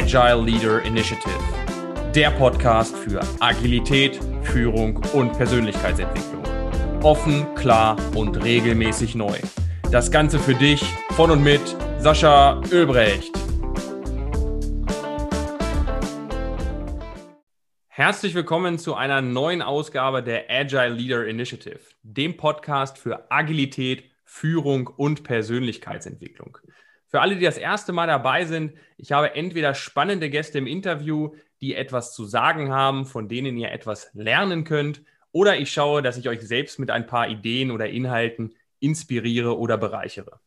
Agile Leader Initiative, der Podcast für Agilität, Führung und Persönlichkeitsentwicklung. Offen, klar und regelmäßig neu. Das Ganze für dich von und mit Sascha Ölbrecht. Herzlich willkommen zu einer neuen Ausgabe der Agile Leader Initiative, dem Podcast für Agilität, Führung und Persönlichkeitsentwicklung. Für alle, die das erste Mal dabei sind, ich habe entweder spannende Gäste im Interview, die etwas zu sagen haben, von denen ihr etwas lernen könnt, oder ich schaue, dass ich euch selbst mit ein paar Ideen oder Inhalten inspiriere oder bereichere.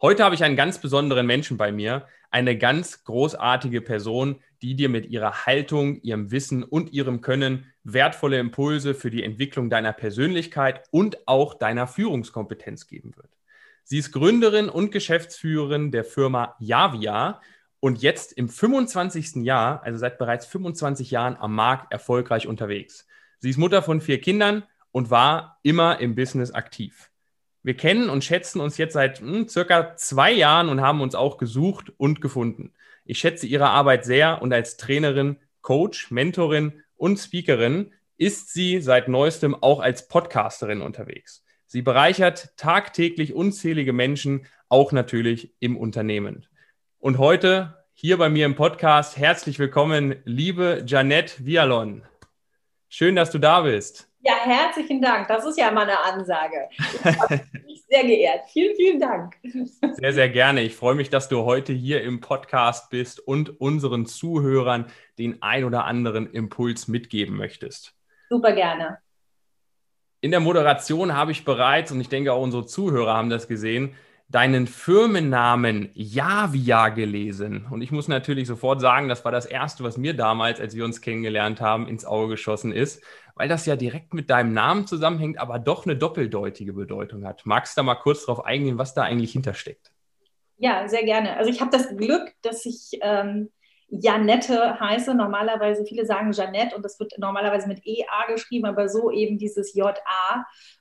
Heute habe ich einen ganz besonderen Menschen bei mir, eine ganz großartige Person, die dir mit ihrer Haltung, ihrem Wissen und ihrem Können wertvolle Impulse für die Entwicklung deiner Persönlichkeit und auch deiner Führungskompetenz geben wird. Sie ist Gründerin und Geschäftsführerin der Firma Javia und jetzt im 25. Jahr, also seit bereits 25 Jahren am Markt erfolgreich unterwegs. Sie ist Mutter von vier Kindern und war immer im Business aktiv. Wir kennen und schätzen uns jetzt seit hm, circa zwei Jahren und haben uns auch gesucht und gefunden. Ich schätze ihre Arbeit sehr und als Trainerin, Coach, Mentorin und Speakerin ist sie seit neuestem auch als Podcasterin unterwegs. Sie bereichert tagtäglich unzählige Menschen, auch natürlich im Unternehmen. Und heute hier bei mir im Podcast herzlich willkommen, liebe Janette Vialon. Schön, dass du da bist. Ja, herzlichen Dank. Das ist ja mal eine Ansage. Ich sehr geehrt. Vielen, vielen Dank. Sehr, sehr gerne. Ich freue mich, dass du heute hier im Podcast bist und unseren Zuhörern den ein oder anderen Impuls mitgeben möchtest. Super gerne in der Moderation habe ich bereits, und ich denke auch unsere Zuhörer haben das gesehen, deinen Firmennamen Javia gelesen. Und ich muss natürlich sofort sagen, das war das Erste, was mir damals, als wir uns kennengelernt haben, ins Auge geschossen ist, weil das ja direkt mit deinem Namen zusammenhängt, aber doch eine doppeldeutige Bedeutung hat. Magst du da mal kurz darauf eingehen, was da eigentlich hintersteckt? Ja, sehr gerne. Also ich habe das Glück, dass ich ähm, Janette heiße. Normalerweise, viele sagen Janette und das wird normalerweise mit EA geschrieben, aber so eben dieses JA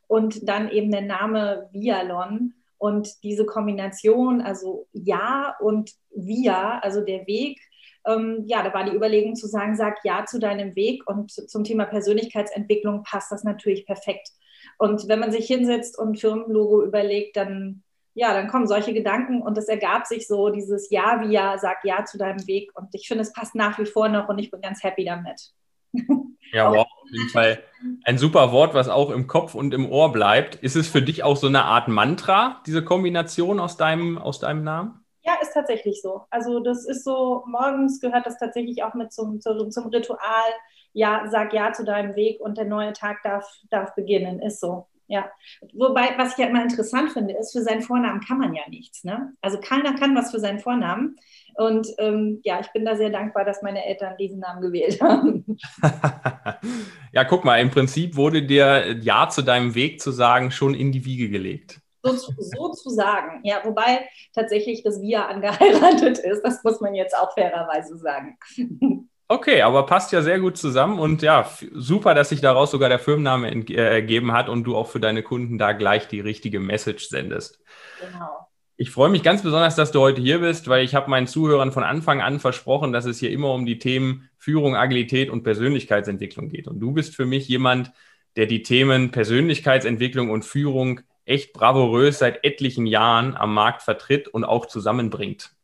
und dann eben der Name Vialon. Und diese Kombination, also Ja und Via, also der Weg, ähm, ja, da war die Überlegung zu sagen, sag Ja zu deinem Weg und zum Thema Persönlichkeitsentwicklung passt das natürlich perfekt. Und wenn man sich hinsetzt und Firmenlogo überlegt, dann ja, dann kommen solche Gedanken und es ergab sich so dieses Ja wie Ja, sag Ja zu deinem Weg. Und ich finde, es passt nach wie vor noch und ich bin ganz happy damit. Ja, wow, auf jeden Fall ein super Wort, was auch im Kopf und im Ohr bleibt. Ist es für dich auch so eine Art Mantra, diese Kombination aus deinem, aus deinem Namen? Ja, ist tatsächlich so. Also das ist so, morgens gehört das tatsächlich auch mit zum, zum, zum Ritual. Ja, sag Ja zu deinem Weg und der neue Tag darf, darf beginnen. Ist so. Ja, wobei, was ich ja immer interessant finde, ist, für seinen Vornamen kann man ja nichts. Ne? Also keiner kann was für seinen Vornamen. Und ähm, ja, ich bin da sehr dankbar, dass meine Eltern diesen Namen gewählt haben. ja, guck mal, im Prinzip wurde dir Ja zu deinem Weg zu sagen schon in die Wiege gelegt. So, so zu sagen, ja, wobei tatsächlich das Wir angeheiratet ist, das muss man jetzt auch fairerweise sagen. Okay, aber passt ja sehr gut zusammen und ja, super, dass sich daraus sogar der Firmenname äh, ergeben hat und du auch für deine Kunden da gleich die richtige Message sendest. Genau. Ich freue mich ganz besonders, dass du heute hier bist, weil ich habe meinen Zuhörern von Anfang an versprochen, dass es hier immer um die Themen Führung, Agilität und Persönlichkeitsentwicklung geht. Und du bist für mich jemand, der die Themen Persönlichkeitsentwicklung und Führung echt bravourös seit etlichen Jahren am Markt vertritt und auch zusammenbringt.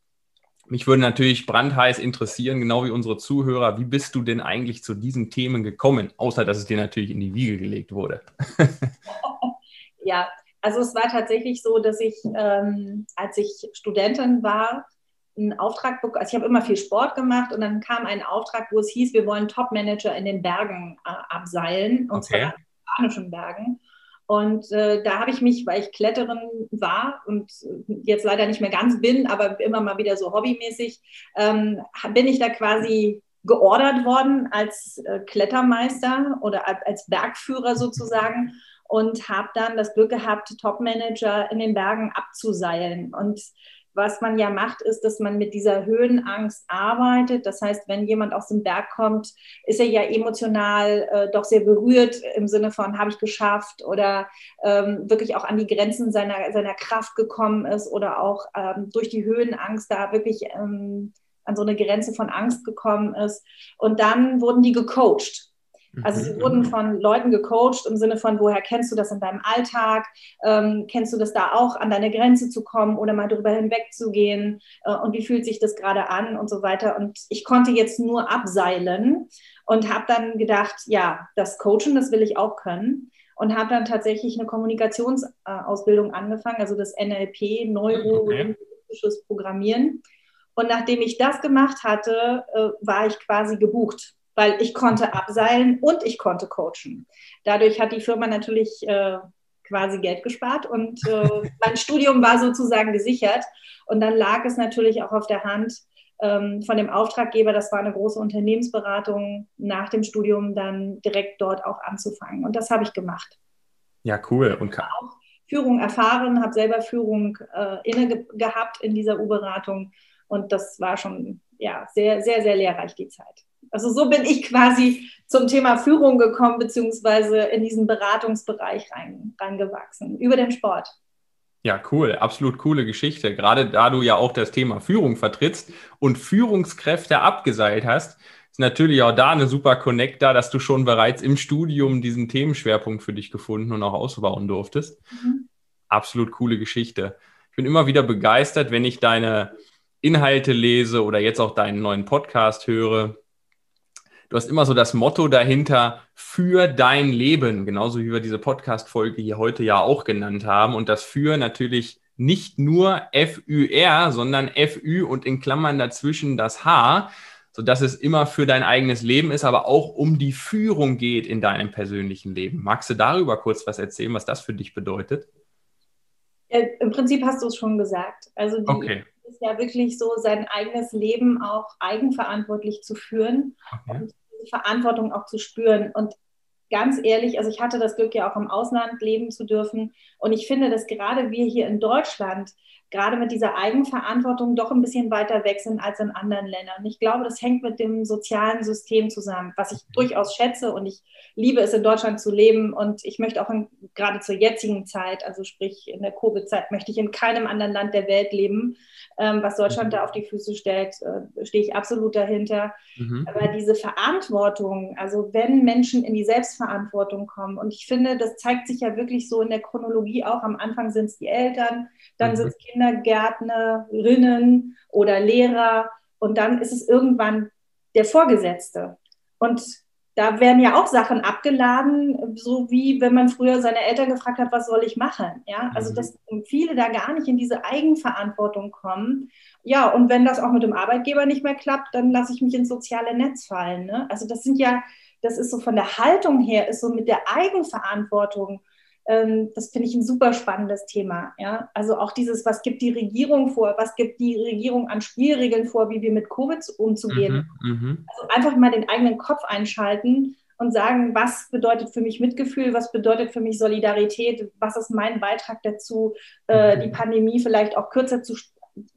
Mich würde natürlich brandheiß interessieren, genau wie unsere Zuhörer, wie bist du denn eigentlich zu diesen Themen gekommen, außer dass es dir natürlich in die Wiege gelegt wurde? ja, also es war tatsächlich so, dass ich, ähm, als ich Studentin war, einen Auftrag bekommen. Also ich habe immer viel Sport gemacht und dann kam ein Auftrag, wo es hieß, wir wollen Top-Manager in den Bergen äh, abseilen, und okay. zwar in den spanischen Bergen. Und äh, da habe ich mich, weil ich Kletterin war und jetzt leider nicht mehr ganz bin, aber immer mal wieder so hobbymäßig, ähm, bin ich da quasi geordert worden als äh, Klettermeister oder als Bergführer sozusagen und habe dann das Glück gehabt, Topmanager in den Bergen abzuseilen. Und was man ja macht, ist, dass man mit dieser Höhenangst arbeitet. Das heißt, wenn jemand aus dem Berg kommt, ist er ja emotional äh, doch sehr berührt im Sinne von, habe ich geschafft oder ähm, wirklich auch an die Grenzen seiner, seiner Kraft gekommen ist oder auch ähm, durch die Höhenangst da wirklich ähm, an so eine Grenze von Angst gekommen ist. Und dann wurden die gecoacht. Also sie mhm. wurden von Leuten gecoacht im Sinne von, woher kennst du das in deinem Alltag? Ähm, kennst du das da auch, an deine Grenze zu kommen oder mal drüber hinwegzugehen? Äh, und wie fühlt sich das gerade an und so weiter? Und ich konnte jetzt nur abseilen und habe dann gedacht, ja, das Coachen, das will ich auch können. Und habe dann tatsächlich eine Kommunikationsausbildung angefangen, also das NLP, Neurolinguistisches okay. Programmieren. Und nachdem ich das gemacht hatte, äh, war ich quasi gebucht weil ich konnte abseilen und ich konnte coachen. Dadurch hat die Firma natürlich äh, quasi Geld gespart und äh, mein Studium war sozusagen gesichert. Und dann lag es natürlich auch auf der Hand ähm, von dem Auftraggeber, das war eine große Unternehmensberatung, nach dem Studium dann direkt dort auch anzufangen. Und das habe ich gemacht. Ja, cool. Und auch Führung erfahren, habe selber Führung äh, inne ge gehabt in dieser U-Beratung. Und das war schon ja, sehr, sehr, sehr lehrreich die Zeit. Also so bin ich quasi zum Thema Führung gekommen, beziehungsweise in diesen Beratungsbereich rein, reingewachsen, über den Sport. Ja, cool, absolut coole Geschichte. Gerade da du ja auch das Thema Führung vertrittst und Führungskräfte abgeseilt hast, ist natürlich auch da eine super Connect da, dass du schon bereits im Studium diesen Themenschwerpunkt für dich gefunden und auch ausbauen durftest. Mhm. Absolut coole Geschichte. Ich bin immer wieder begeistert, wenn ich deine Inhalte lese oder jetzt auch deinen neuen Podcast höre du hast immer so das Motto dahinter für dein Leben, genauso wie wir diese Podcast-Folge hier heute ja auch genannt haben. Und das für natürlich nicht nur FÜR, sondern FÜ und in Klammern dazwischen das H, sodass es immer für dein eigenes Leben ist, aber auch um die Führung geht in deinem persönlichen Leben. Magst du darüber kurz was erzählen, was das für dich bedeutet? Im Prinzip hast du es schon gesagt. Also die, okay ist ja wirklich so, sein eigenes Leben auch eigenverantwortlich zu führen okay. und diese Verantwortung auch zu spüren. Und ganz ehrlich, also ich hatte das Glück ja auch im Ausland leben zu dürfen. Und ich finde, dass gerade wir hier in Deutschland gerade mit dieser Eigenverantwortung doch ein bisschen weiter weg sind als in anderen Ländern. Ich glaube, das hängt mit dem sozialen System zusammen, was ich durchaus schätze und ich liebe es, in Deutschland zu leben und ich möchte auch in, gerade zur jetzigen Zeit, also sprich in der Covid-Zeit, möchte ich in keinem anderen Land der Welt leben. Ähm, was Deutschland da auf die Füße stellt, äh, stehe ich absolut dahinter. Mhm. Aber diese Verantwortung, also wenn Menschen in die Selbstverantwortung kommen, und ich finde, das zeigt sich ja wirklich so in der Chronologie auch. Am Anfang sind es die Eltern, dann mhm. sind es Kindergärtnerinnen oder Lehrer und dann ist es irgendwann der Vorgesetzte. Und da werden ja auch Sachen abgeladen, so wie wenn man früher seine Eltern gefragt hat, was soll ich machen? Ja, also mhm. dass viele da gar nicht in diese Eigenverantwortung kommen. Ja, und wenn das auch mit dem Arbeitgeber nicht mehr klappt, dann lasse ich mich ins soziale Netz fallen. Ne? Also das sind ja, das ist so von der Haltung her, ist so mit der Eigenverantwortung ähm, das finde ich ein super spannendes Thema. Ja? Also auch dieses, was gibt die Regierung vor, was gibt die Regierung an Spielregeln vor, wie wir mit Covid umzugehen. Mhm, mhm, also einfach mal den eigenen Kopf einschalten und sagen, was bedeutet für mich Mitgefühl, was bedeutet für mich Solidarität, was ist mein Beitrag dazu, äh, die mhm. Pandemie vielleicht auch kürzer zu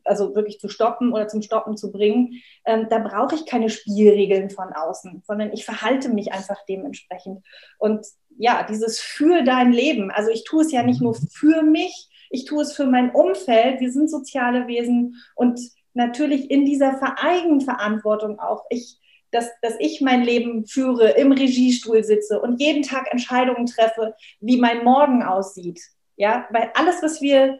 also wirklich zu stoppen oder zum Stoppen zu bringen, ähm, da brauche ich keine Spielregeln von außen, sondern ich verhalte mich einfach dementsprechend. Und ja, dieses für dein Leben. Also ich tue es ja nicht nur mhm. für mich, ich tue es für mein Umfeld. Wir sind soziale Wesen und natürlich in dieser Eigenverantwortung auch. Ich, dass, dass ich mein Leben führe, im Regiestuhl sitze und jeden Tag Entscheidungen treffe, wie mein Morgen aussieht. Ja, weil alles, was wir,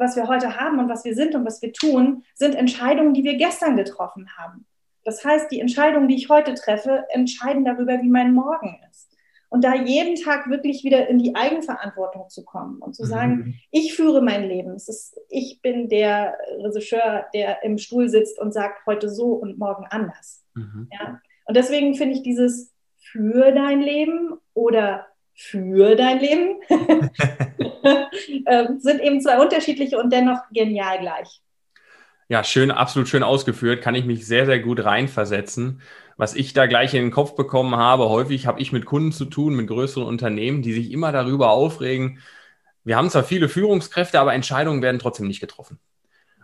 was wir heute haben und was wir sind und was wir tun, sind Entscheidungen, die wir gestern getroffen haben. Das heißt, die Entscheidungen, die ich heute treffe, entscheiden darüber, wie mein Morgen ist. Und da jeden Tag wirklich wieder in die Eigenverantwortung zu kommen und zu sagen, mhm. ich führe mein Leben. Ist, ich bin der Regisseur, der im Stuhl sitzt und sagt heute so und morgen anders. Mhm. Ja? Und deswegen finde ich dieses für dein Leben oder für dein Leben sind eben zwei unterschiedliche und dennoch genial gleich. Ja, schön, absolut schön ausgeführt. Kann ich mich sehr, sehr gut reinversetzen was ich da gleich in den Kopf bekommen habe, häufig habe ich mit Kunden zu tun, mit größeren Unternehmen, die sich immer darüber aufregen, wir haben zwar viele Führungskräfte, aber Entscheidungen werden trotzdem nicht getroffen.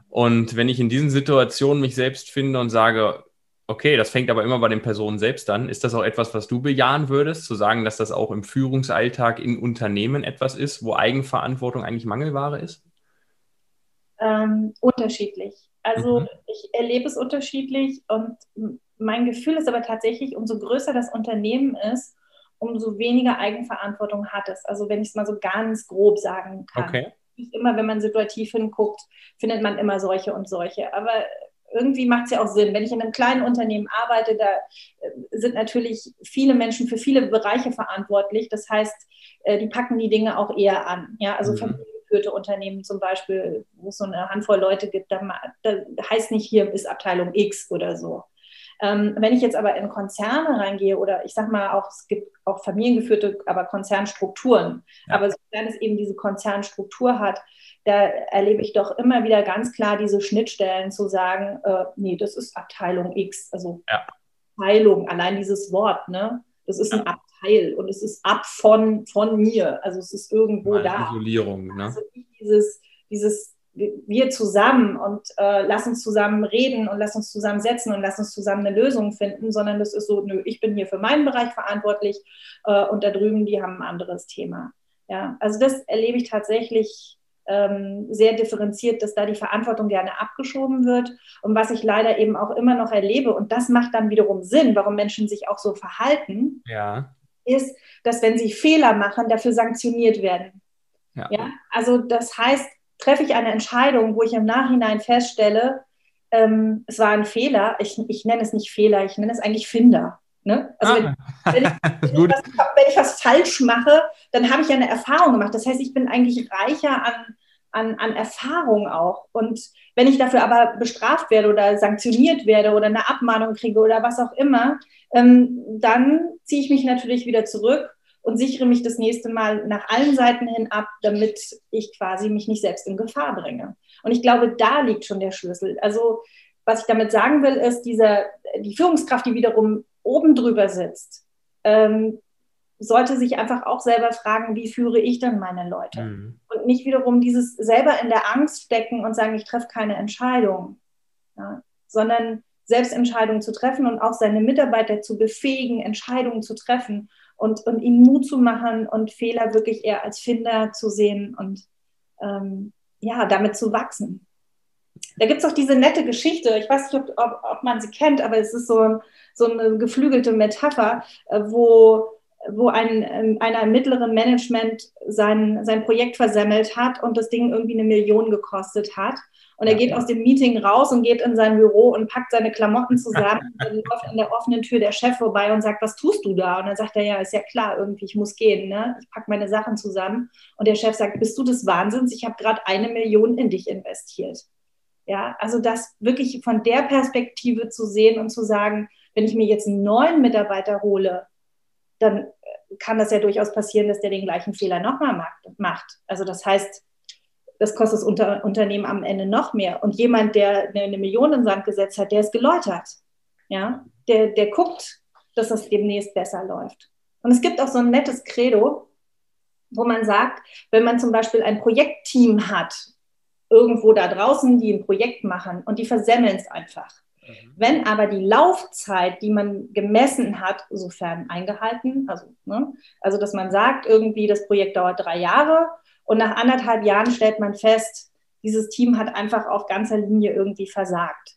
Und wenn ich in diesen Situationen mich selbst finde und sage, okay, das fängt aber immer bei den Personen selbst an, ist das auch etwas, was du bejahen würdest, zu sagen, dass das auch im Führungsalltag in Unternehmen etwas ist, wo Eigenverantwortung eigentlich Mangelware ist? Ähm, unterschiedlich. Also mhm. ich erlebe es unterschiedlich und mein Gefühl ist aber tatsächlich, umso größer das Unternehmen ist, umso weniger Eigenverantwortung hat es. Also wenn ich es mal so ganz grob sagen kann. Okay. Immer, wenn man situativ hinguckt, findet man immer solche und solche. Aber irgendwie macht es ja auch Sinn. Wenn ich in einem kleinen Unternehmen arbeite, da äh, sind natürlich viele Menschen für viele Bereiche verantwortlich. Das heißt, äh, die packen die Dinge auch eher an. Ja, also mhm. familiengeführte Unternehmen zum Beispiel, wo es so eine Handvoll Leute gibt, da, da heißt nicht hier ist Abteilung X oder so. Ähm, wenn ich jetzt aber in Konzerne reingehe oder ich sage mal auch, es gibt auch familiengeführte, aber Konzernstrukturen, ja. aber sofern es eben diese Konzernstruktur hat, da erlebe ich doch immer wieder ganz klar diese Schnittstellen zu sagen, äh, nee, das ist Abteilung X, also ja. Abteilung, allein dieses Wort, ne? Das ist ja. ein Abteil und es ist ab von, von mir, also es ist irgendwo Meine da. Isolierung, ne? Also dieses, dieses wir zusammen und äh, lass uns zusammen reden und lass uns zusammen setzen und lass uns zusammen eine Lösung finden, sondern das ist so, nö, ich bin hier für meinen Bereich verantwortlich äh, und da drüben, die haben ein anderes Thema. Ja, also das erlebe ich tatsächlich ähm, sehr differenziert, dass da die Verantwortung gerne abgeschoben wird. Und was ich leider eben auch immer noch erlebe, und das macht dann wiederum Sinn, warum Menschen sich auch so verhalten, ja. ist, dass wenn sie Fehler machen, dafür sanktioniert werden. Ja. ja. Also das heißt, treffe ich eine Entscheidung, wo ich im Nachhinein feststelle, ähm, es war ein Fehler. Ich, ich nenne es nicht Fehler, ich nenne es eigentlich Finder. Ne? Also ah. wenn, ich, wenn, ich was, wenn, ich, was, falsch mache, dann habe ich ja eine Erfahrung gemacht. Das heißt, ich bin eigentlich reicher an, an, an Erfahrung auch. Und wenn ich dafür aber bestraft werde oder sanktioniert werde oder eine Abmahnung kriege oder was auch immer, ähm, dann ziehe ich mich natürlich wieder zurück und sichere mich das nächste Mal nach allen Seiten hin ab, damit ich quasi mich nicht selbst in Gefahr bringe. Und ich glaube, da liegt schon der Schlüssel. Also was ich damit sagen will, ist, diese, die Führungskraft, die wiederum oben drüber sitzt, ähm, sollte sich einfach auch selber fragen, wie führe ich denn meine Leute? Mhm. Und nicht wiederum dieses selber in der Angst stecken und sagen, ich treffe keine Entscheidung, ja, sondern Selbstentscheidungen zu treffen und auch seine Mitarbeiter zu befähigen, Entscheidungen zu treffen und, und ihnen Mut zu machen und Fehler wirklich eher als Finder zu sehen und ähm, ja, damit zu wachsen. Da gibt es auch diese nette Geschichte, ich weiß nicht, ob, ob, man sie kennt, aber es ist so, so eine geflügelte Metapher, äh, wo wo ein, ähm, einer im mittleren Management sein, sein Projekt versemmelt hat und das Ding irgendwie eine Million gekostet hat. Und er geht aus dem Meeting raus und geht in sein Büro und packt seine Klamotten zusammen und dann läuft an der offenen Tür der Chef vorbei und sagt, was tust du da? Und dann sagt er, ja, ist ja klar, irgendwie, ich muss gehen, ne? ich packe meine Sachen zusammen. Und der Chef sagt, bist du des Wahnsinns? Ich habe gerade eine Million in dich investiert. Ja, also das wirklich von der Perspektive zu sehen und zu sagen, wenn ich mir jetzt einen neuen Mitarbeiter hole, dann kann das ja durchaus passieren, dass der den gleichen Fehler nochmal macht. Also das heißt, das kostet das Unter Unternehmen am Ende noch mehr. Und jemand, der eine Million in den Sand gesetzt hat, der ist geläutert. Ja? Der, der guckt, dass das demnächst besser läuft. Und es gibt auch so ein nettes Credo, wo man sagt, wenn man zum Beispiel ein Projektteam hat, irgendwo da draußen, die ein Projekt machen und die versemmeln es einfach. Mhm. Wenn aber die Laufzeit, die man gemessen hat, sofern eingehalten, also, ne, also dass man sagt, irgendwie das Projekt dauert drei Jahre und nach anderthalb Jahren stellt man fest, dieses Team hat einfach auf ganzer Linie irgendwie versagt.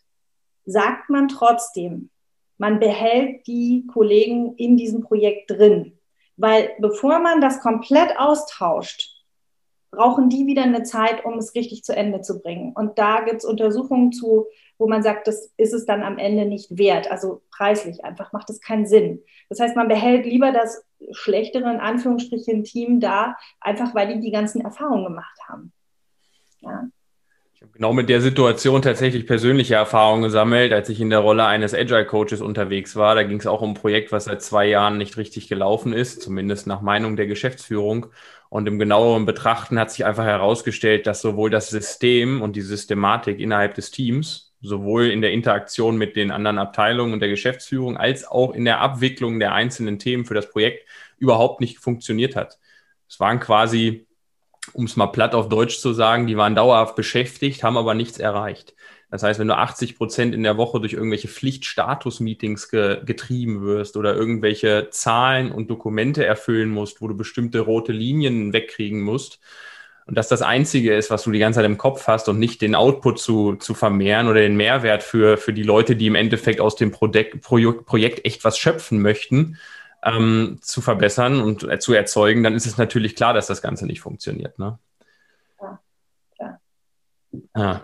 Sagt man trotzdem, man behält die Kollegen in diesem Projekt drin. Weil bevor man das komplett austauscht, brauchen die wieder eine Zeit, um es richtig zu Ende zu bringen. Und da gibt es Untersuchungen zu, wo man sagt, das ist es dann am Ende nicht wert. Also preislich einfach macht es keinen Sinn. Das heißt, man behält lieber das schlechtere, in Anführungsstrichen, Team da, einfach weil die die ganzen Erfahrungen gemacht haben. Ja. Ich habe genau mit der Situation tatsächlich persönliche Erfahrungen gesammelt, als ich in der Rolle eines Agile Coaches unterwegs war. Da ging es auch um ein Projekt, was seit zwei Jahren nicht richtig gelaufen ist, zumindest nach Meinung der Geschäftsführung. Und im genaueren Betrachten hat sich einfach herausgestellt, dass sowohl das System und die Systematik innerhalb des Teams, sowohl in der Interaktion mit den anderen Abteilungen und der Geschäftsführung, als auch in der Abwicklung der einzelnen Themen für das Projekt überhaupt nicht funktioniert hat. Es waren quasi, um es mal platt auf Deutsch zu sagen, die waren dauerhaft beschäftigt, haben aber nichts erreicht. Das heißt, wenn du 80 Prozent in der Woche durch irgendwelche Pflichtstatus-Meetings ge getrieben wirst oder irgendwelche Zahlen und Dokumente erfüllen musst, wo du bestimmte rote Linien wegkriegen musst, und dass das Einzige ist, was du die ganze Zeit im Kopf hast und nicht den Output zu, zu vermehren oder den Mehrwert für, für die Leute, die im Endeffekt aus dem Projekt, Projekt echt was schöpfen möchten, ähm, zu verbessern und äh, zu erzeugen, dann ist es natürlich klar, dass das Ganze nicht funktioniert. Ne? Ja, klar. Ja.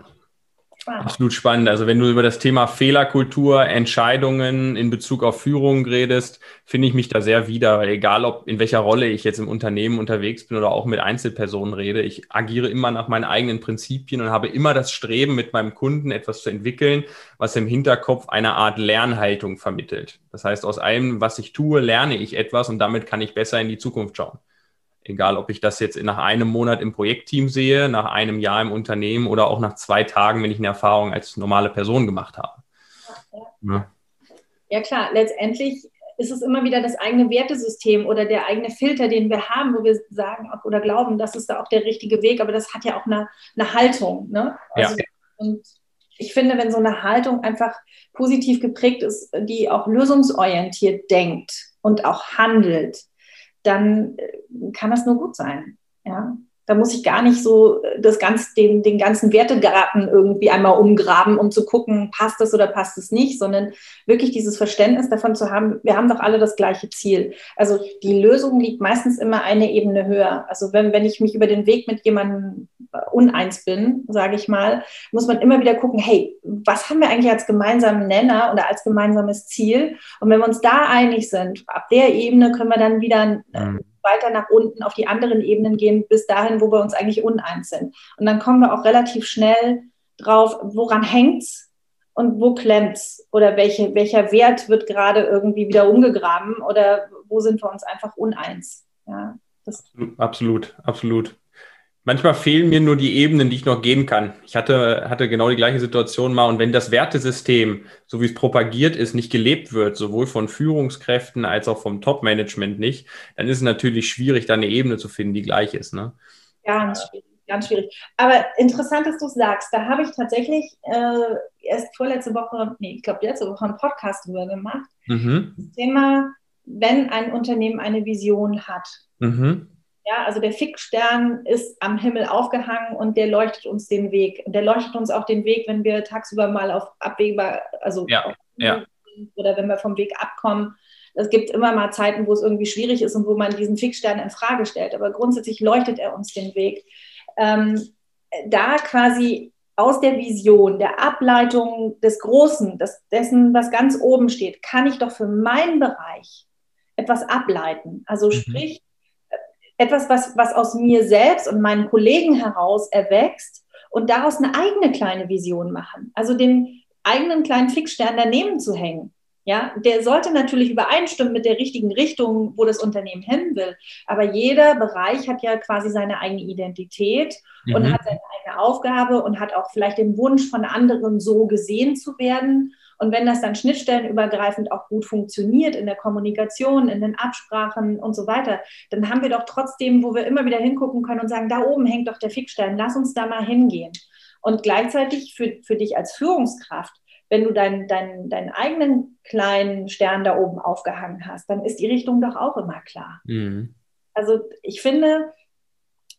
Absolut spannend. Also wenn du über das Thema Fehlerkultur, Entscheidungen in Bezug auf Führung redest, finde ich mich da sehr wieder. Egal, ob in welcher Rolle ich jetzt im Unternehmen unterwegs bin oder auch mit Einzelpersonen rede, ich agiere immer nach meinen eigenen Prinzipien und habe immer das Streben, mit meinem Kunden etwas zu entwickeln, was im Hinterkopf eine Art Lernhaltung vermittelt. Das heißt, aus allem, was ich tue, lerne ich etwas und damit kann ich besser in die Zukunft schauen. Egal, ob ich das jetzt nach einem Monat im Projektteam sehe, nach einem Jahr im Unternehmen oder auch nach zwei Tagen, wenn ich eine Erfahrung als normale Person gemacht habe. Ja, ja klar, letztendlich ist es immer wieder das eigene Wertesystem oder der eigene Filter, den wir haben, wo wir sagen oder glauben, das ist da auch der richtige Weg, aber das hat ja auch eine, eine Haltung. Ne? Also, ja. Und ich finde, wenn so eine Haltung einfach positiv geprägt ist, die auch lösungsorientiert denkt und auch handelt, dann äh, kann das nur gut sein. Ja. Da muss ich gar nicht so äh, das ganz, den, den ganzen Wertegarten irgendwie einmal umgraben, um zu gucken, passt das oder passt es nicht, sondern wirklich dieses Verständnis davon zu haben, wir haben doch alle das gleiche Ziel. Also die Lösung liegt meistens immer eine Ebene höher. Also wenn, wenn ich mich über den Weg mit jemandem äh, uneins bin, sage ich mal, muss man immer wieder gucken, hey, was haben wir eigentlich als gemeinsamen Nenner oder als gemeinsames Ziel? Und wenn wir uns da einig sind, ab der Ebene können wir dann wieder mhm weiter nach unten auf die anderen Ebenen gehen, bis dahin, wo wir uns eigentlich uneins sind. Und dann kommen wir auch relativ schnell drauf, woran hängt's und wo klemmt's oder welche, welcher Wert wird gerade irgendwie wieder umgegraben oder wo sind wir uns einfach uneins. Ja, absolut, absolut. Manchmal fehlen mir nur die Ebenen, die ich noch gehen kann. Ich hatte, hatte genau die gleiche Situation mal. Und wenn das Wertesystem, so wie es propagiert ist, nicht gelebt wird, sowohl von Führungskräften als auch vom Top-Management nicht, dann ist es natürlich schwierig, da eine Ebene zu finden, die gleich ist. Ne? Ganz schwierig, ganz schwierig. Aber interessant, dass du es sagst. Da habe ich tatsächlich äh, erst vorletzte Woche, nee, ich glaube letzte Woche einen Podcast drüber gemacht. Mhm. Das Thema, wenn ein Unternehmen eine Vision hat. Mhm ja, also der Fixstern ist am Himmel aufgehangen und der leuchtet uns den Weg. Und der leuchtet uns auch den Weg, wenn wir tagsüber mal auf Abwege, also ja, ja. oder wenn wir vom Weg abkommen. Es gibt immer mal Zeiten, wo es irgendwie schwierig ist und wo man diesen Fixstern in Frage stellt. Aber grundsätzlich leuchtet er uns den Weg. Ähm, da quasi aus der Vision, der Ableitung des Großen, des, dessen, was ganz oben steht, kann ich doch für meinen Bereich etwas ableiten. Also mhm. sprich, etwas, was, was aus mir selbst und meinen Kollegen heraus erwächst und daraus eine eigene kleine Vision machen. Also den eigenen kleinen Fixstern daneben zu hängen. Ja, der sollte natürlich übereinstimmen mit der richtigen Richtung, wo das Unternehmen hin will. Aber jeder Bereich hat ja quasi seine eigene Identität mhm. und hat seine eigene Aufgabe und hat auch vielleicht den Wunsch von anderen so gesehen zu werden. Und wenn das dann schnittstellenübergreifend auch gut funktioniert in der Kommunikation, in den Absprachen und so weiter, dann haben wir doch trotzdem, wo wir immer wieder hingucken können und sagen, da oben hängt doch der Fixstern, lass uns da mal hingehen. Und gleichzeitig für, für dich als Führungskraft, wenn du deinen, deinen, deinen eigenen kleinen Stern da oben aufgehangen hast, dann ist die Richtung doch auch immer klar. Mhm. Also ich finde,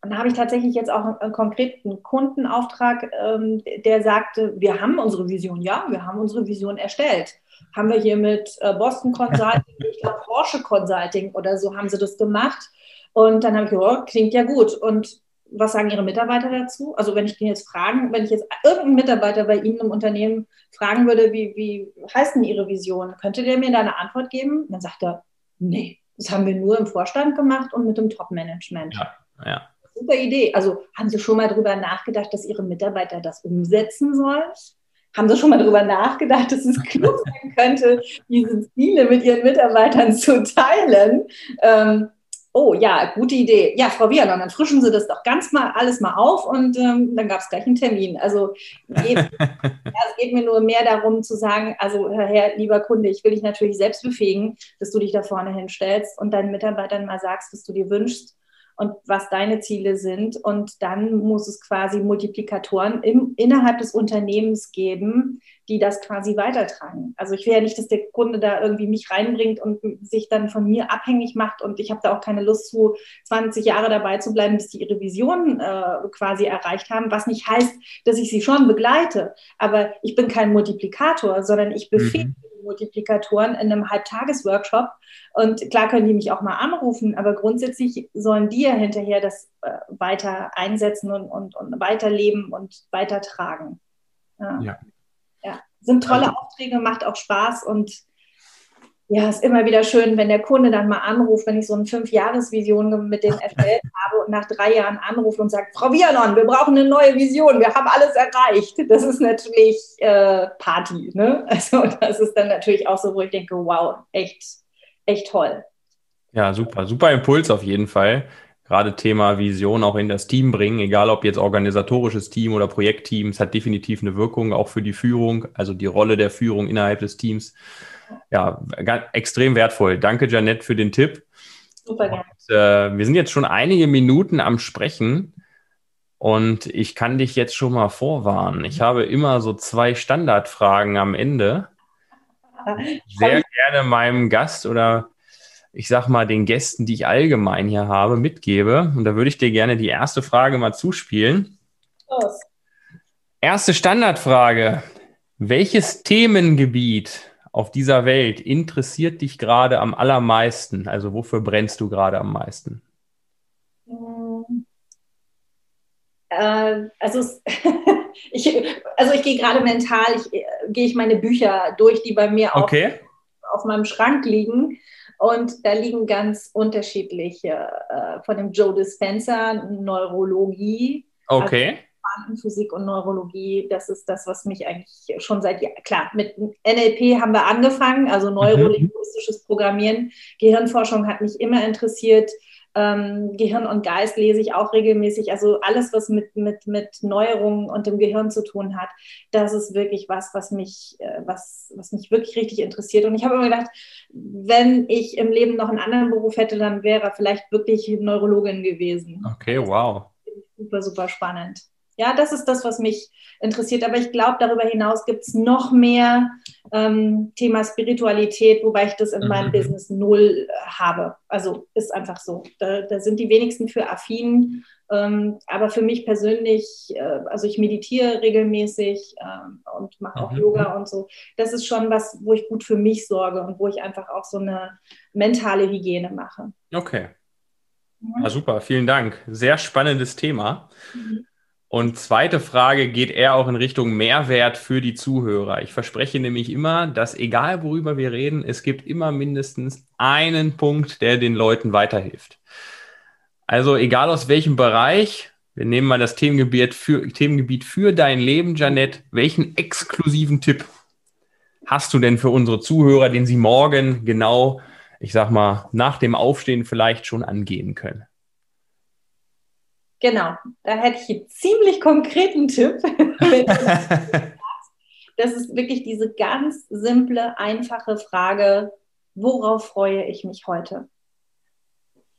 und da habe ich tatsächlich jetzt auch einen konkreten Kundenauftrag, ähm, der sagte, wir haben unsere Vision, ja, wir haben unsere Vision erstellt. Haben wir hier mit äh, Boston Consulting, ich glaube Porsche Consulting oder so haben sie das gemacht. Und dann habe ich gesagt, oh, klingt ja gut. Und was sagen Ihre Mitarbeiter dazu? Also wenn ich den jetzt fragen, wenn ich jetzt irgendeinen Mitarbeiter bei Ihnen im Unternehmen fragen würde, wie, wie heißt denn Ihre Vision? Könnte der mir da eine Antwort geben? Dann sagt er, nee, das haben wir nur im Vorstand gemacht und mit dem Top-Management. Ja, ja super Idee. Also haben Sie schon mal darüber nachgedacht, dass Ihre Mitarbeiter das umsetzen sollen? Haben Sie schon mal darüber nachgedacht, dass es klug sein könnte, diese Ziele mit Ihren Mitarbeitern zu teilen? Ähm, oh ja, gute Idee. Ja, Frau Wierner, dann frischen Sie das doch ganz mal alles mal auf und ähm, dann gab es gleich einen Termin. Also ja, es geht mir nur mehr darum zu sagen, also Herr, lieber Kunde, ich will dich natürlich selbst befähigen, dass du dich da vorne hinstellst und deinen Mitarbeitern mal sagst, was du dir wünschst und was deine Ziele sind. Und dann muss es quasi Multiplikatoren im, innerhalb des Unternehmens geben, die das quasi weitertragen. Also ich will ja nicht, dass der Kunde da irgendwie mich reinbringt und sich dann von mir abhängig macht. Und ich habe da auch keine Lust zu, 20 Jahre dabei zu bleiben, bis die ihre Vision äh, quasi erreicht haben. Was nicht heißt, dass ich sie schon begleite. Aber ich bin kein Multiplikator, sondern ich befähige mhm Multiplikatoren in einem Halbtagesworkshop. Und klar können die mich auch mal anrufen, aber grundsätzlich sollen die ja hinterher das äh, weiter einsetzen und, und, und weiterleben und weitertragen. Ja. ja. ja. Sind tolle also, Aufträge, macht auch Spaß und ja, ist immer wieder schön, wenn der Kunde dann mal anruft, wenn ich so eine Fünf-Jahres-Vision mit dem FL habe und nach drei Jahren anruft und sagt, Frau Vialon, wir brauchen eine neue Vision, wir haben alles erreicht. Das ist natürlich äh, Party. Ne? Also das ist dann natürlich auch so, wo ich denke, wow, echt, echt toll. Ja, super, super Impuls auf jeden Fall. Gerade Thema Vision auch in das Team bringen, egal ob jetzt organisatorisches Team oder Projektteam, es hat definitiv eine Wirkung auch für die Führung, also die Rolle der Führung innerhalb des Teams ja, extrem wertvoll. Danke, Janette, für den Tipp. Super gerne. Und, äh, wir sind jetzt schon einige Minuten am Sprechen und ich kann dich jetzt schon mal vorwarnen. Ich habe immer so zwei Standardfragen am Ende. Sehr gerne meinem Gast oder ich sag mal den Gästen, die ich allgemein hier habe, mitgebe. Und da würde ich dir gerne die erste Frage mal zuspielen. Los. Erste Standardfrage. Welches Themengebiet auf dieser Welt interessiert dich gerade am allermeisten? Also wofür brennst du gerade am meisten? Äh, also, ich, also ich gehe gerade mental, ich, äh, gehe ich meine Bücher durch, die bei mir okay. auf, auf meinem Schrank liegen. Und da liegen ganz unterschiedliche, äh, von dem Joe Dispenza, Neurologie. Okay. Quantenphysik und Neurologie, das ist das, was mich eigentlich schon seit, klar, mit NLP haben wir angefangen, also neurolinguistisches Programmieren. Gehirnforschung hat mich immer interessiert. Ähm, Gehirn und Geist lese ich auch regelmäßig. Also alles, was mit, mit, mit Neuerungen und dem Gehirn zu tun hat, das ist wirklich was, was mich, äh, was, was mich wirklich richtig interessiert. Und ich habe immer gedacht, wenn ich im Leben noch einen anderen Beruf hätte, dann wäre vielleicht wirklich Neurologin gewesen. Okay, wow. Super, super spannend. Ja, das ist das, was mich interessiert. Aber ich glaube, darüber hinaus gibt es noch mehr ähm, Thema Spiritualität, wobei ich das in mhm. meinem Business null äh, habe. Also ist einfach so. Da, da sind die wenigsten für affin. Ähm, aber für mich persönlich, äh, also ich meditiere regelmäßig ähm, und mache auch mhm. Yoga und so. Das ist schon was, wo ich gut für mich sorge und wo ich einfach auch so eine mentale Hygiene mache. Okay. Ja, super, vielen Dank. Sehr spannendes Thema. Mhm. Und zweite Frage geht eher auch in Richtung Mehrwert für die Zuhörer. Ich verspreche nämlich immer, dass egal worüber wir reden, es gibt immer mindestens einen Punkt, der den Leuten weiterhilft. Also egal aus welchem Bereich, wir nehmen mal das Themengebiet für, Themengebiet für dein Leben, Janette. Welchen exklusiven Tipp hast du denn für unsere Zuhörer, den sie morgen genau, ich sag mal, nach dem Aufstehen vielleicht schon angehen können? Genau, da hätte ich einen ziemlich konkreten Tipp. das ist wirklich diese ganz simple, einfache Frage, worauf freue ich mich heute?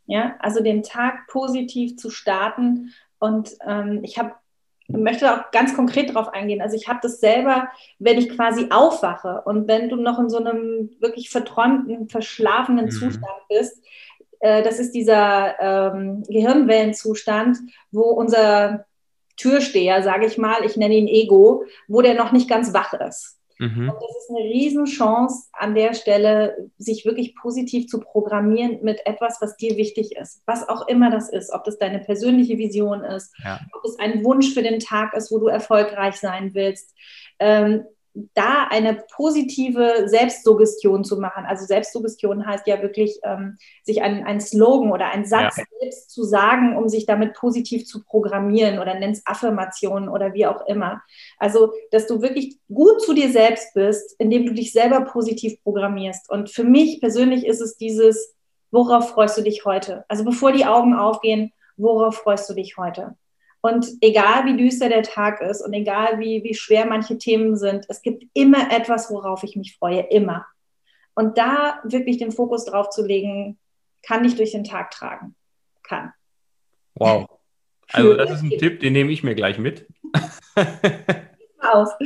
Ja, also den Tag positiv zu starten. Und ähm, ich habe möchte auch ganz konkret darauf eingehen. Also ich habe das selber, wenn ich quasi aufwache und wenn du noch in so einem wirklich verträumten, verschlafenen mhm. Zustand bist, äh, das ist dieser ähm, Gehirnwellenzustand, wo unser Türsteher, sage ich mal, ich nenne ihn Ego, wo der noch nicht ganz wach ist. Mhm. Und das ist eine Riesenchance an der Stelle, sich wirklich positiv zu programmieren mit etwas, was dir wichtig ist. Was auch immer das ist, ob das deine persönliche Vision ist, ja. ob es ein Wunsch für den Tag ist, wo du erfolgreich sein willst. Ähm, da eine positive Selbstsuggestion zu machen. Also Selbstsuggestion heißt ja wirklich, ähm, sich einen, Slogan oder einen Satz ja. selbst zu sagen, um sich damit positiv zu programmieren oder nennst Affirmationen oder wie auch immer. Also, dass du wirklich gut zu dir selbst bist, indem du dich selber positiv programmierst. Und für mich persönlich ist es dieses, worauf freust du dich heute? Also bevor die Augen aufgehen, worauf freust du dich heute? Und egal wie düster der Tag ist und egal wie, wie schwer manche Themen sind, es gibt immer etwas, worauf ich mich freue, immer. Und da wirklich den Fokus drauf zu legen, kann ich durch den Tag tragen. Kann. Wow. Also das ist ein Tipp, den nehme ich mir gleich mit. Aus.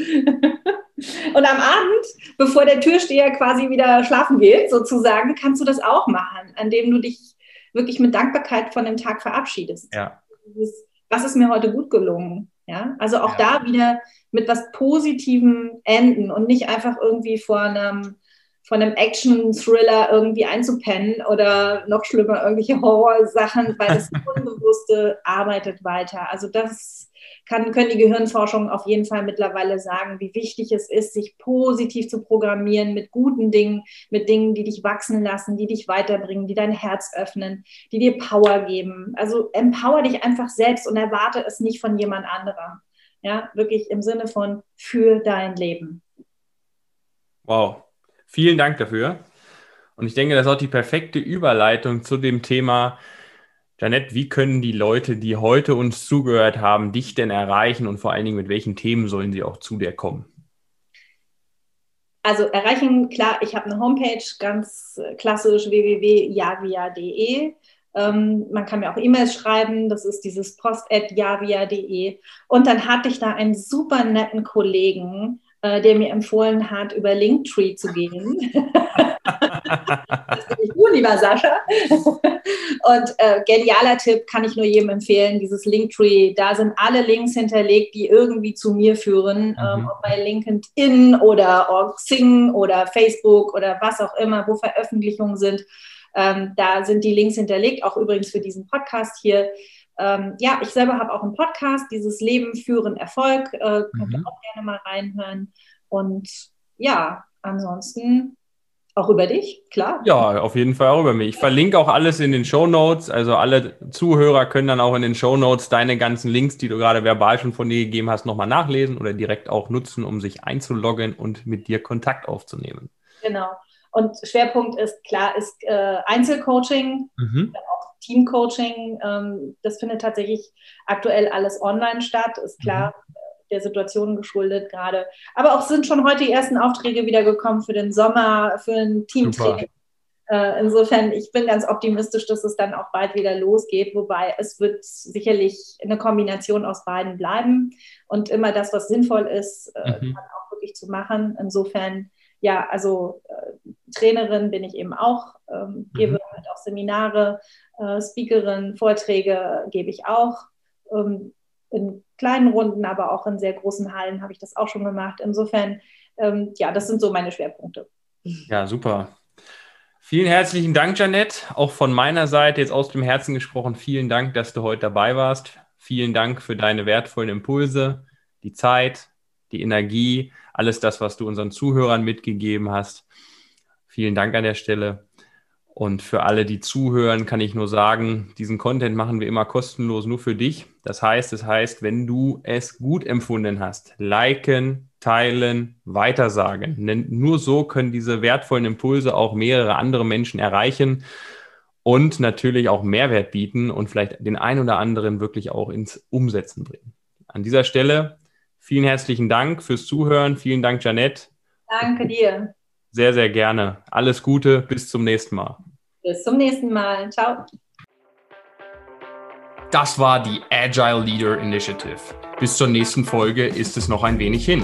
Und am Abend, bevor der Türsteher quasi wieder schlafen geht, sozusagen, kannst du das auch machen, indem du dich wirklich mit Dankbarkeit von dem Tag verabschiedest. Ja. Was ist mir heute gut gelungen? Ja, also auch ja. da wieder mit was Positivem enden und nicht einfach irgendwie vor einem, von einem Action-Thriller irgendwie einzupennen oder noch schlimmer irgendwelche Horrorsachen, weil das Unbewusste arbeitet weiter. Also das kann, können die Gehirnforschungen auf jeden Fall mittlerweile sagen, wie wichtig es ist, sich positiv zu programmieren mit guten Dingen, mit Dingen, die dich wachsen lassen, die dich weiterbringen, die dein Herz öffnen, die dir Power geben. Also empower dich einfach selbst und erwarte es nicht von jemand anderem. Ja, wirklich im Sinne von für dein Leben. Wow, vielen Dank dafür. Und ich denke, das ist auch die perfekte Überleitung zu dem Thema, Janette, wie können die Leute, die heute uns zugehört haben, dich denn erreichen und vor allen Dingen mit welchen Themen sollen sie auch zu dir kommen? Also erreichen, klar, ich habe eine Homepage, ganz klassisch www.javia.de. Ähm, man kann mir auch E-Mails schreiben, das ist dieses post.javia.de. Und dann hatte ich da einen super netten Kollegen, äh, der mir empfohlen hat, über Linktree zu gehen. das bin ich du, lieber Sascha. Und äh, genialer Tipp kann ich nur jedem empfehlen, dieses Linktree. Da sind alle Links hinterlegt, die irgendwie zu mir führen, mhm. ähm, ob bei LinkedIn oder Xing oder Facebook oder was auch immer, wo Veröffentlichungen sind. Ähm, da sind die Links hinterlegt, auch übrigens für diesen Podcast hier. Ähm, ja, ich selber habe auch einen Podcast, dieses Leben führen Erfolg. Äh, könnt ihr mhm. auch gerne mal reinhören. Und ja, ansonsten auch über dich, klar. Ja, auf jeden Fall auch über mich. Ich verlinke auch alles in den Show Notes. Also alle Zuhörer können dann auch in den Show Notes deine ganzen Links, die du gerade verbal schon von dir gegeben hast, nochmal nachlesen oder direkt auch nutzen, um sich einzuloggen und mit dir Kontakt aufzunehmen. Genau. Und Schwerpunkt ist klar, ist äh, Einzelcoaching, mhm. auch Teamcoaching. Ähm, das findet tatsächlich aktuell alles online statt, ist klar. Mhm der Situation geschuldet gerade. Aber auch sind schon heute die ersten Aufträge wieder gekommen für den Sommer, für ein Teamtraining. Äh, insofern, ich bin ganz optimistisch, dass es dann auch bald wieder losgeht, wobei es wird sicherlich eine Kombination aus beiden bleiben und immer das, was sinnvoll ist, äh, mhm. dann auch wirklich zu machen. Insofern, ja, also äh, Trainerin bin ich eben auch, ähm, gebe mhm. halt auch Seminare, äh, Speakerin, Vorträge gebe ich auch. Ähm, in kleinen Runden, aber auch in sehr großen Hallen habe ich das auch schon gemacht. Insofern, ähm, ja, das sind so meine Schwerpunkte. Ja, super. Vielen herzlichen Dank, Janette. Auch von meiner Seite jetzt aus dem Herzen gesprochen, vielen Dank, dass du heute dabei warst. Vielen Dank für deine wertvollen Impulse, die Zeit, die Energie, alles das, was du unseren Zuhörern mitgegeben hast. Vielen Dank an der Stelle. Und für alle, die zuhören, kann ich nur sagen, diesen Content machen wir immer kostenlos nur für dich. Das heißt, das heißt, wenn du es gut empfunden hast, liken, teilen, weitersagen. Denn nur so können diese wertvollen Impulse auch mehrere andere Menschen erreichen und natürlich auch Mehrwert bieten und vielleicht den einen oder anderen wirklich auch ins Umsetzen bringen. An dieser Stelle vielen herzlichen Dank fürs Zuhören. Vielen Dank, Janette. Danke dir. Sehr, sehr gerne. Alles Gute, bis zum nächsten Mal. Bis zum nächsten Mal. Ciao. Das war die Agile Leader Initiative. Bis zur nächsten Folge ist es noch ein wenig hin.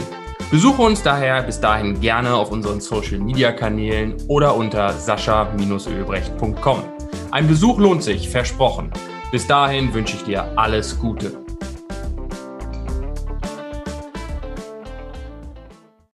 Besuche uns daher bis dahin gerne auf unseren Social Media Kanälen oder unter sascha-ölbrecht.com. Ein Besuch lohnt sich, versprochen. Bis dahin wünsche ich dir alles Gute.